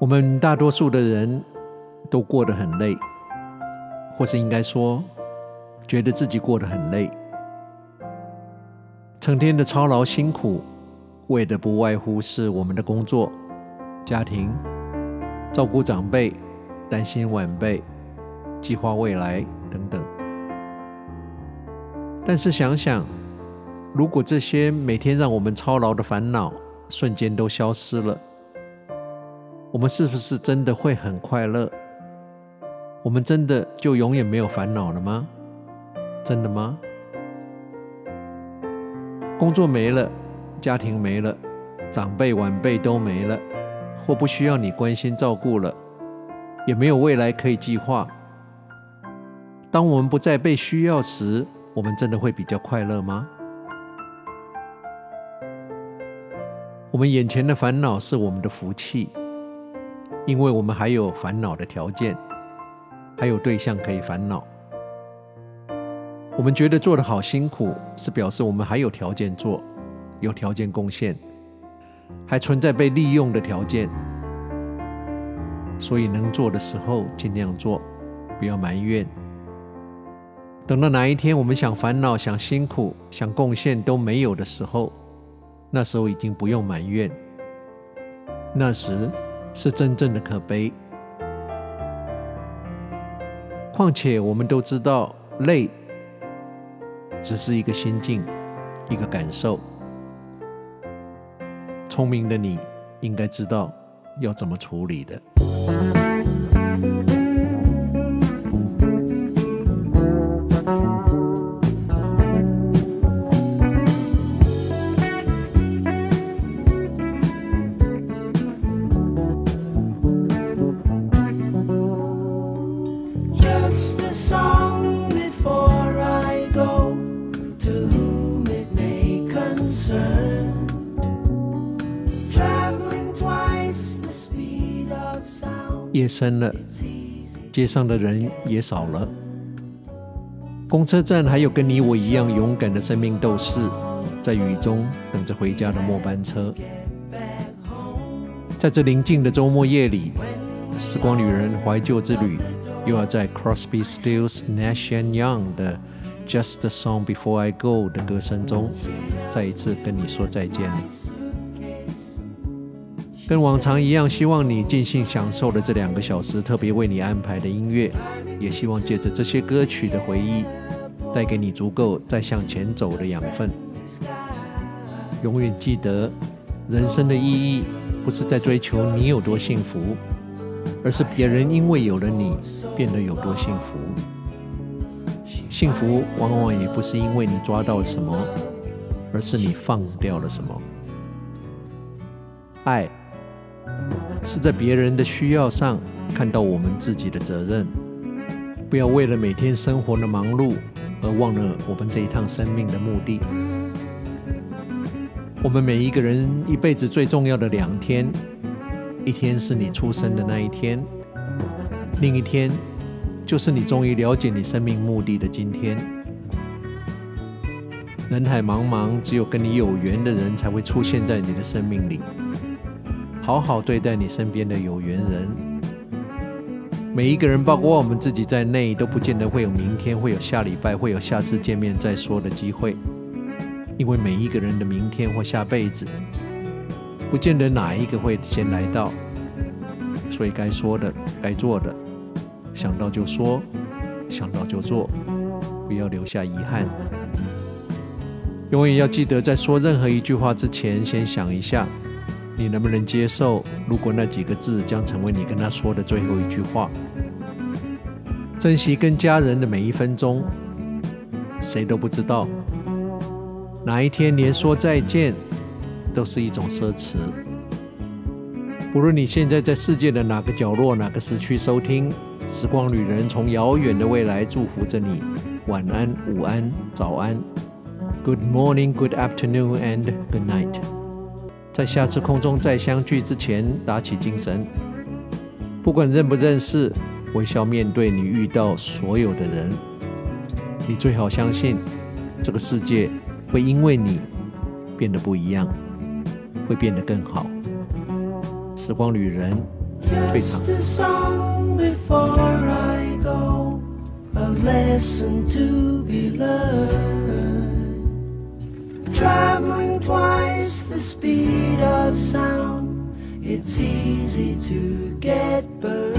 我们大多数的人都过得很累，或是应该说，觉得自己过得很累，成天的操劳辛苦，为的不外乎是我们的工作、家庭、照顾长辈、担心晚辈、计划未来等等。但是想想，如果这些每天让我们操劳的烦恼瞬间都消失了，我们是不是真的会很快乐？我们真的就永远没有烦恼了吗？真的吗？工作没了，家庭没了，长辈晚辈都没了，或不需要你关心照顾了，也没有未来可以计划。当我们不再被需要时，我们真的会比较快乐吗？我们眼前的烦恼是我们的福气，因为我们还有烦恼的条件，还有对象可以烦恼。我们觉得做得好辛苦，是表示我们还有条件做，有条件贡献，还存在被利用的条件。所以能做的时候尽量做，不要埋怨。等到哪一天我们想烦恼、想辛苦、想贡献都没有的时候，那时候已经不用埋怨，那时是真正的可悲。况且我们都知道，累只是一个心境，一个感受。聪明的你应该知道要怎么处理的。夜深了，街上的人也少了。公车站还有跟你我一样勇敢的生命斗士，在雨中等着回家的末班车。在这宁静的周末夜里，时光旅人怀旧之旅又要在 Crosby, Stills, Nash and Young 的 Just the Song Before I Go 的歌声中，再一次跟你说再见了。跟往常一样，希望你尽兴享受了这两个小时特别为你安排的音乐，也希望借着这些歌曲的回忆，带给你足够再向前走的养分。永远记得，人生的意义不是在追求你有多幸福，而是别人因为有了你变得有多幸福。幸福往往也不是因为你抓到了什么，而是你放掉了什么。爱。是在别人的需要上看到我们自己的责任，不要为了每天生活的忙碌而忘了我们这一趟生命的目的。我们每一个人一辈子最重要的两天，一天是你出生的那一天，另一天就是你终于了解你生命目的的今天。人海茫茫，只有跟你有缘的人才会出现在你的生命里。好好对待你身边的有缘人。每一个人，包括我们自己在内，都不见得会有明天，会有下礼拜，会有下次见面再说的机会。因为每一个人的明天或下辈子，不见得哪一个会先来到。所以该说的、该做的，想到就说，想到就做，不要留下遗憾。永远要记得，在说任何一句话之前，先想一下。你能不能接受？如果那几个字将成为你跟他说的最后一句话，珍惜跟家人的每一分钟，谁都不知道哪一天连说再见都是一种奢侈。不论你现在在世界的哪个角落、哪个时区收听，时光旅人从遥远的未来祝福着你。晚安午安早安。Good morning good afternoon and good night. 在下次空中再相聚之前打起精神。不管认不认识微笑面对你遇到所有的人你最好相信这个世界会因为你变得不一样会变得更好。时光旅人退场。before I go, a lesson to be learned. Traveling twice the speed of sound, it's easy to get burned.